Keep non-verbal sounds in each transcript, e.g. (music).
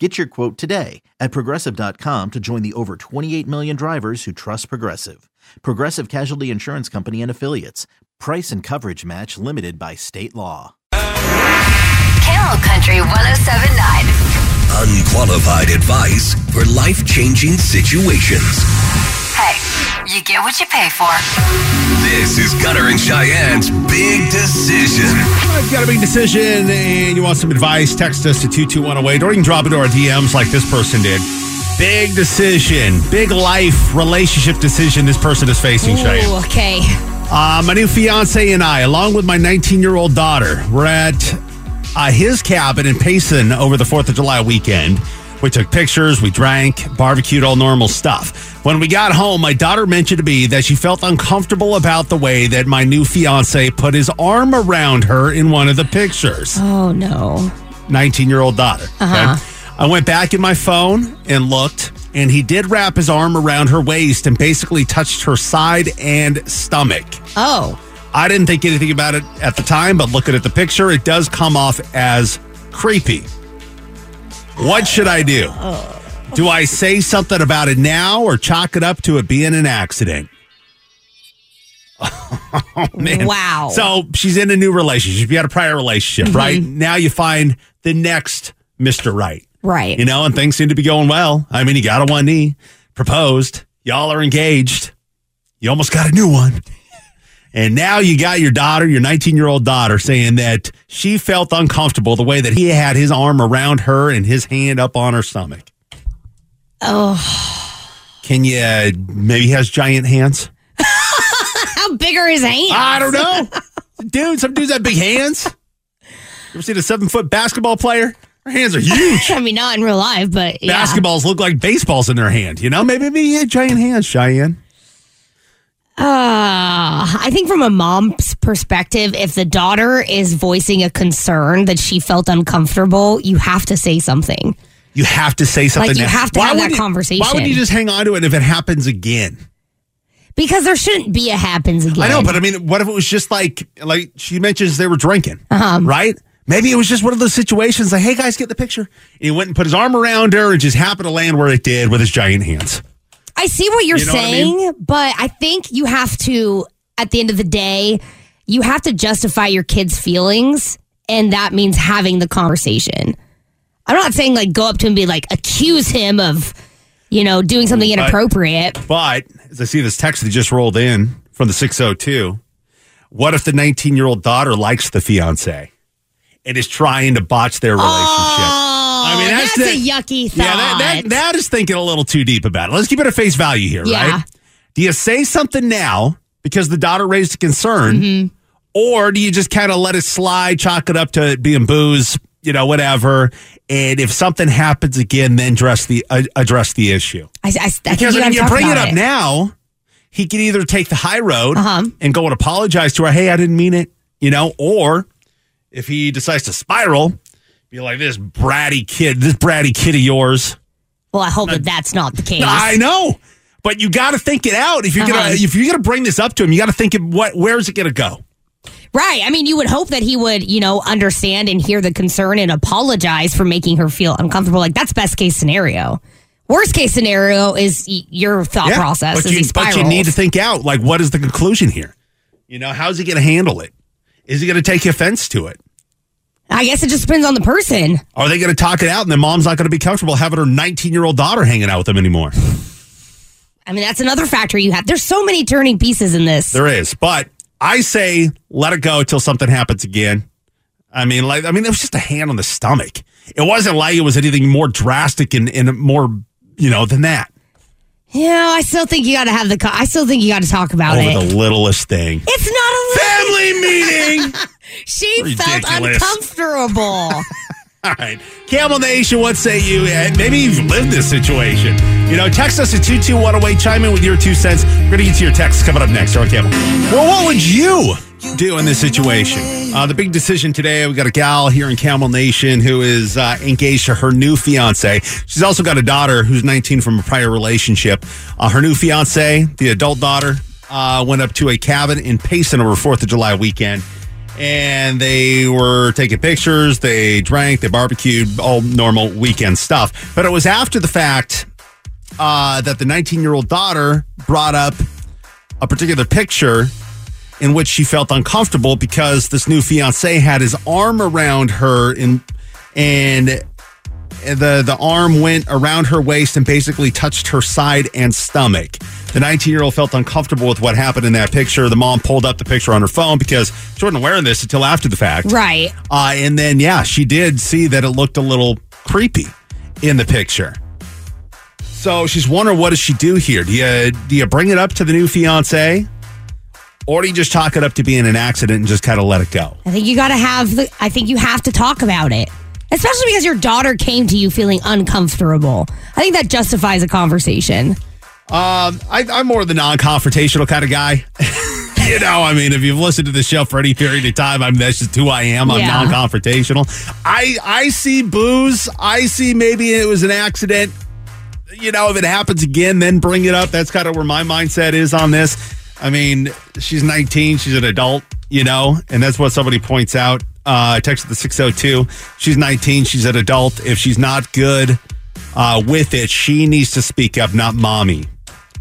Get your quote today at progressive.com to join the over 28 million drivers who trust Progressive. Progressive Casualty Insurance Company and Affiliates. Price and coverage match limited by state law. Camel Country 1079. Unqualified advice for life changing situations. Hey, you get what you pay for. This is Gunner and Cheyenne's Big Decision. I've got a big decision and you want some advice, text us to 22108 or you can drop into our DMs like this person did. Big decision, big life relationship decision this person is facing, Cheyenne. Okay. Uh, my new fiance and I, along with my 19 year old daughter, we're at uh, his cabin in Payson over the 4th of July weekend. We took pictures, we drank, barbecued, all normal stuff. When we got home, my daughter mentioned to me that she felt uncomfortable about the way that my new fiance put his arm around her in one of the pictures. Oh no. 19 year old daughter. Uh okay? I went back in my phone and looked, and he did wrap his arm around her waist and basically touched her side and stomach. Oh. I didn't think anything about it at the time, but looking at the picture, it does come off as creepy. What should I do? Do I say something about it now or chalk it up to it being an accident? (laughs) Oh, man. Wow. So she's in a new relationship. You had a prior relationship, mm-hmm. right? Now you find the next Mr. Right. Right. You know, and things seem to be going well. I mean, you got a one knee, proposed, y'all are engaged, you almost got a new one. And now you got your daughter, your 19 year old daughter, saying that she felt uncomfortable the way that he had his arm around her and his hand up on her stomach. Oh. Can you, uh, maybe he has giant hands? (laughs) How big are his hands? I don't know. Dude, some dudes have big hands. You ever seen a seven foot basketball player? Their hands are huge. (laughs) I mean, not in real life, but yeah. Basketballs look like baseballs in their hand. You know, maybe, maybe he had giant hands, Cheyenne. Uh, I think from a mom's perspective, if the daughter is voicing a concern that she felt uncomfortable, you have to say something. You have to say something. Like, you now. have to Why have that you- conversation. Why would you just hang on to it if it happens again? Because there shouldn't be a happens again. I know, but I mean, what if it was just like, like she mentions they were drinking, Uh-huh. right? Maybe it was just one of those situations like, hey guys, get the picture. And he went and put his arm around her and just happened to land where it did with his giant hands. I see what you're You know what I saying, mean? but I think you have to, at the end of the day, you have to justify your kid's feelings, and that means having the conversation. I'm not saying like go up to him and be like accuse him of, you know, doing something But- inappropriate. But as I see this text that just rolled in from the 602, what if the 19 year old daughter likes the fiance and is trying to botch their relationship? Oh, I mean, that's, a the- yucky thought. Yeah, that, that, that is thinking a little too deep about it. Let's keep it at face value here, Yeah. right? Do you say something now because the daughter raised a concern, Mm-hmm. or do you just kind of let it slide, chalk it up to it being booze, you know, whatever? And if something happens again, then address the uh, address the issue. I, I, I Because you I mean, you bring it up now, he can either take the high road Uh-huh. and go and apologize to her. Hey, I didn't mean it, you know, or if he decides to spiral, be like this bratty kid, this bratty kid of yours. Well, I hope that that's not the case. I know, but you got to think it out. If you're gonna Uh-huh. if you're gonna bring this up to him, you got to think of what where's it gonna go. Right. I mean, you would hope that he would, you know, understand and hear the concern and apologize for making her feel uncomfortable. Like that's best case scenario. Worst case scenario is y- your thought process but as you, he but spirals. you need to think out like what is the conclusion here. You know, how's he gonna handle it? Is he gonna take offense to it? I guess it just depends on the person. Are they going to talk it out and the mom's not going to be comfortable having her 19 year old daughter hanging out with them anymore? (sighs) I mean, that's another factor you have. There's so many turning pieces in this. There is. But I say let it go until something happens again. I mean, like, I mean, it was just a hand on the stomach. It wasn't like it was anything more drastic and, and more, you know, than that. Yeah, I still think you got to have the. Co- I still think you got to talk about Over it. the littlest thing. it's not a Family meeting. (laughs) She felt uncomfortable. (laughs) All right. Camel Nation, what say you? And maybe you've lived this situation. You know, text us at 22108. Chime in with your two cents. We're going to get to your text coming up next. All right, Camel. Well, what would you do in this situation? Uh, the big decision today, we got a gal here in Camel Nation who is uh, engaged to her new fiance. She's also got a daughter who's 19 from a prior relationship. Uh, her new fiance, the adult daughter, uh, went up to a cabin in Payson over 4th of July weekend and they were taking pictures, they drank, they barbecued, all normal weekend stuff. But it was after the fact uh, that the 19 year old daughter brought up a particular picture in which she felt uncomfortable because this new fiance had his arm around her in, and the the arm went around her waist and basically touched her side and stomach. The 19 year old felt uncomfortable with what happened in that picture. The mom pulled up the picture on her phone because she wasn't wearing this until after the fact. Right. Uh, and then, yeah, she did see that it looked a little creepy in the picture. So she's wondering what does she do here? Do you do you bring it up to the new fiance, or do you just chalk it up to being an accident and just kind of let it go? I think you got to have the, I think you have to talk about it. Especially because your daughter came to you feeling uncomfortable. I think that justifies a conversation. Um, I, I'm more the non-confrontational kind of guy. (laughs) you know, I mean, if you've listened to the show for any period of time, I mean, that's just who I am. I'm Yeah. non-confrontational. I I see booze. I see maybe it was an accident. You know, if it happens again, then bring it up. That's kind of where my mindset is on this. I mean, she's 19. She's an adult. You know, and that's what somebody points out. Uh, texted the 602. She's 19. She's an adult. If she's not good uh, with it, she needs to speak up, not mommy.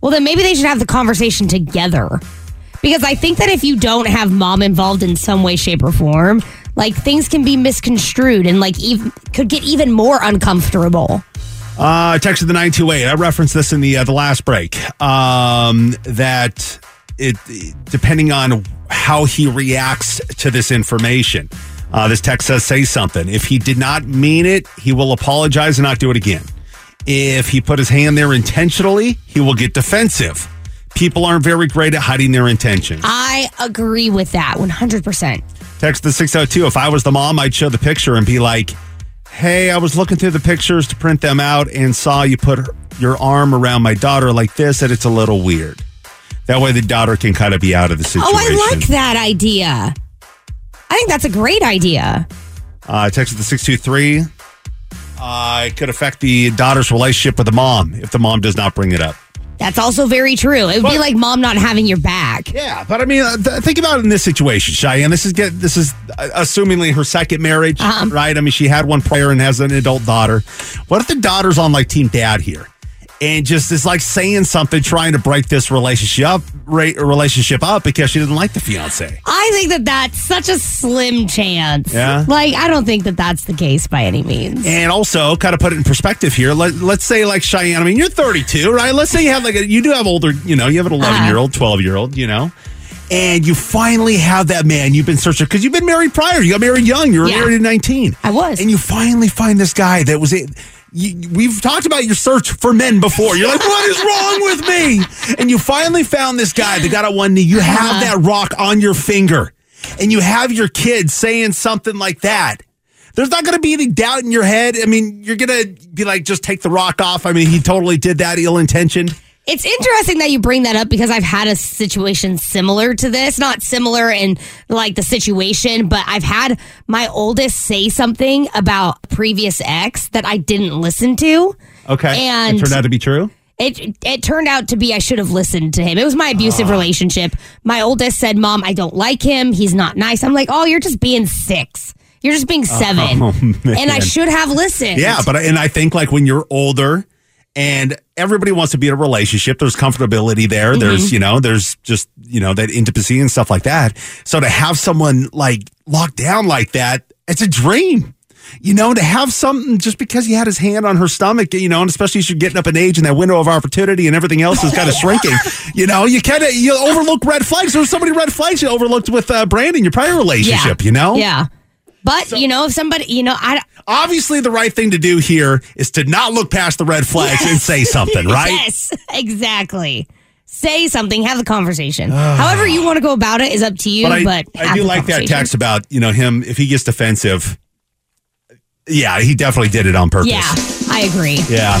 Well, then maybe they should have the conversation together. Because I think that if you don't have mom involved in some way, shape, or form, like things can be misconstrued and like even could get even more uncomfortable. Uh, texted the 928. I referenced this in the uh, the last break. Um, that it depending on how he reacts to this information. Uh, this text says say something. If he did not mean it, he will apologize and not do it again. If he put his hand there intentionally, he will get defensive. People aren't very great at hiding their intentions. I agree with that 100%. Text the 602. If I was the mom, I'd show the picture and be like, hey, I was looking through the pictures to print them out and saw you put your arm around my daughter like this, and it's a little weird. That way the daughter can kind of be out of the situation. Oh, I like that idea. I think that's a great idea. Uh, text the 623. Uh, it could affect the daughter's relationship with the mom if the mom does not bring it up. That's also very true. It would be like mom not having your back. Yeah, but I mean, uh, th- think about it in this situation, Cheyenne. This is get this is uh, assumingly her second marriage, Uh-huh. right? I mean, she had one prior and has an adult daughter. What if the daughter's on like Team Dad here, and just is like saying something, trying to break this relationship up, relationship up because she didn't like the fiance? I think that that's such a slim chance. Yeah? Like, I don't think that that's the case by any means. And also, kind of put it in perspective here. Let, let's say, like Cheyenne. I mean, you're 32, right? Let's say you have like a, you do have older, you know, you have an uh-huh. 11 year old, 12 year old, you know, and you finally have that man you've been searching because you've been married prior. You got married young. You were Yeah. married at 19. I was. and you finally find this guy that was it. You, we've talked about your search for men before. You're like, what is wrong with me? And you finally found this guy that got on one knee. You have uh-huh. that rock on your finger, and you have your kid saying something like that. There's not going to be any doubt in your head. I mean, you're going to be like, just take the rock off. I mean, he totally did that ill intentioned. It's interesting that you bring that up because I've had a situation similar to this. Not similar in like the situation, but I've had my oldest say something about a previous ex that I didn't listen to. Okay. And- it turned out to be true. It it turned out to be I should have listened to him. It was my abusive ah. relationship. My oldest said, "Mom, I don't like him. He's not nice." I'm like, "Oh, you're just being 6. You're just being 7." (laughs) Oh, and I should have listened. Yeah, but and I think like when you're older and everybody wants to be in a relationship, there's comfortability there. Mm-hmm. There's, you know, there's just, you know, that intimacy and stuff like that. So to have someone like locked down like that, it's a dream. You know, to have something just because he had his hand on her stomach, you know, and especially as you're getting up in age and that window of opportunity and everything else is kind of (laughs) shrinking, you know, you kind of, you overlook red flags. There were so many red flags you overlooked with uh, Brandon, your prior relationship, you know? Yeah. But, you know, if somebody, you know, I obviously the right thing to do here is to not look past the red flags and say something, (laughs) right? Yes, exactly. Say something, have the conversation. Ah. However you want to go about it is up to you, But but, I, I do like that text about, you know, him if he gets defensive, Yeah, he definitely did it on purpose. Yeah, I agree. Yeah.